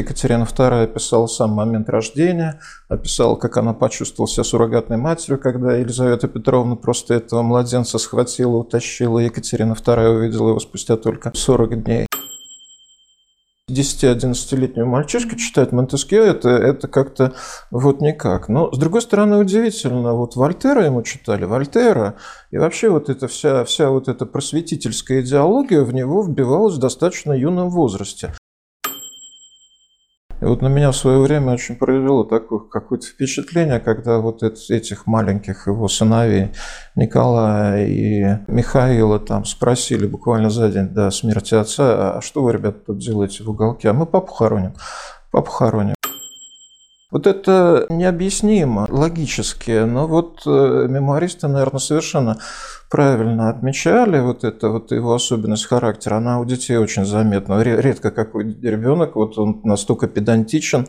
Екатерина II описала сам момент рождения, описала, как она почувствовала себя суррогатной матерью, когда Елизавета Петровна просто этого младенца схватила, утащила. Екатерина II увидела его спустя только 40 дней. 10-11-летнего мальчишка читает Монтескье, это, это как-то вот никак. Но, с другой стороны, удивительно, вот Вольтера ему читали, Вольтера, и вообще вот эта вся, вся вот эта просветительская идеология в него вбивалась в достаточно юном возрасте. И вот на меня в свое время очень произвело такое какое-то впечатление, когда вот этих маленьких его сыновей Николая и Михаила там спросили буквально за день до смерти отца, а что вы, ребята, тут делаете в уголке? А мы папу хороним. Папу хороним. Вот это необъяснимо логически, но вот э, мемуаристы, наверное, совершенно правильно отмечали вот это вот его особенность характера. Она у детей очень заметна. Редко какой ребенок вот он настолько педантичен,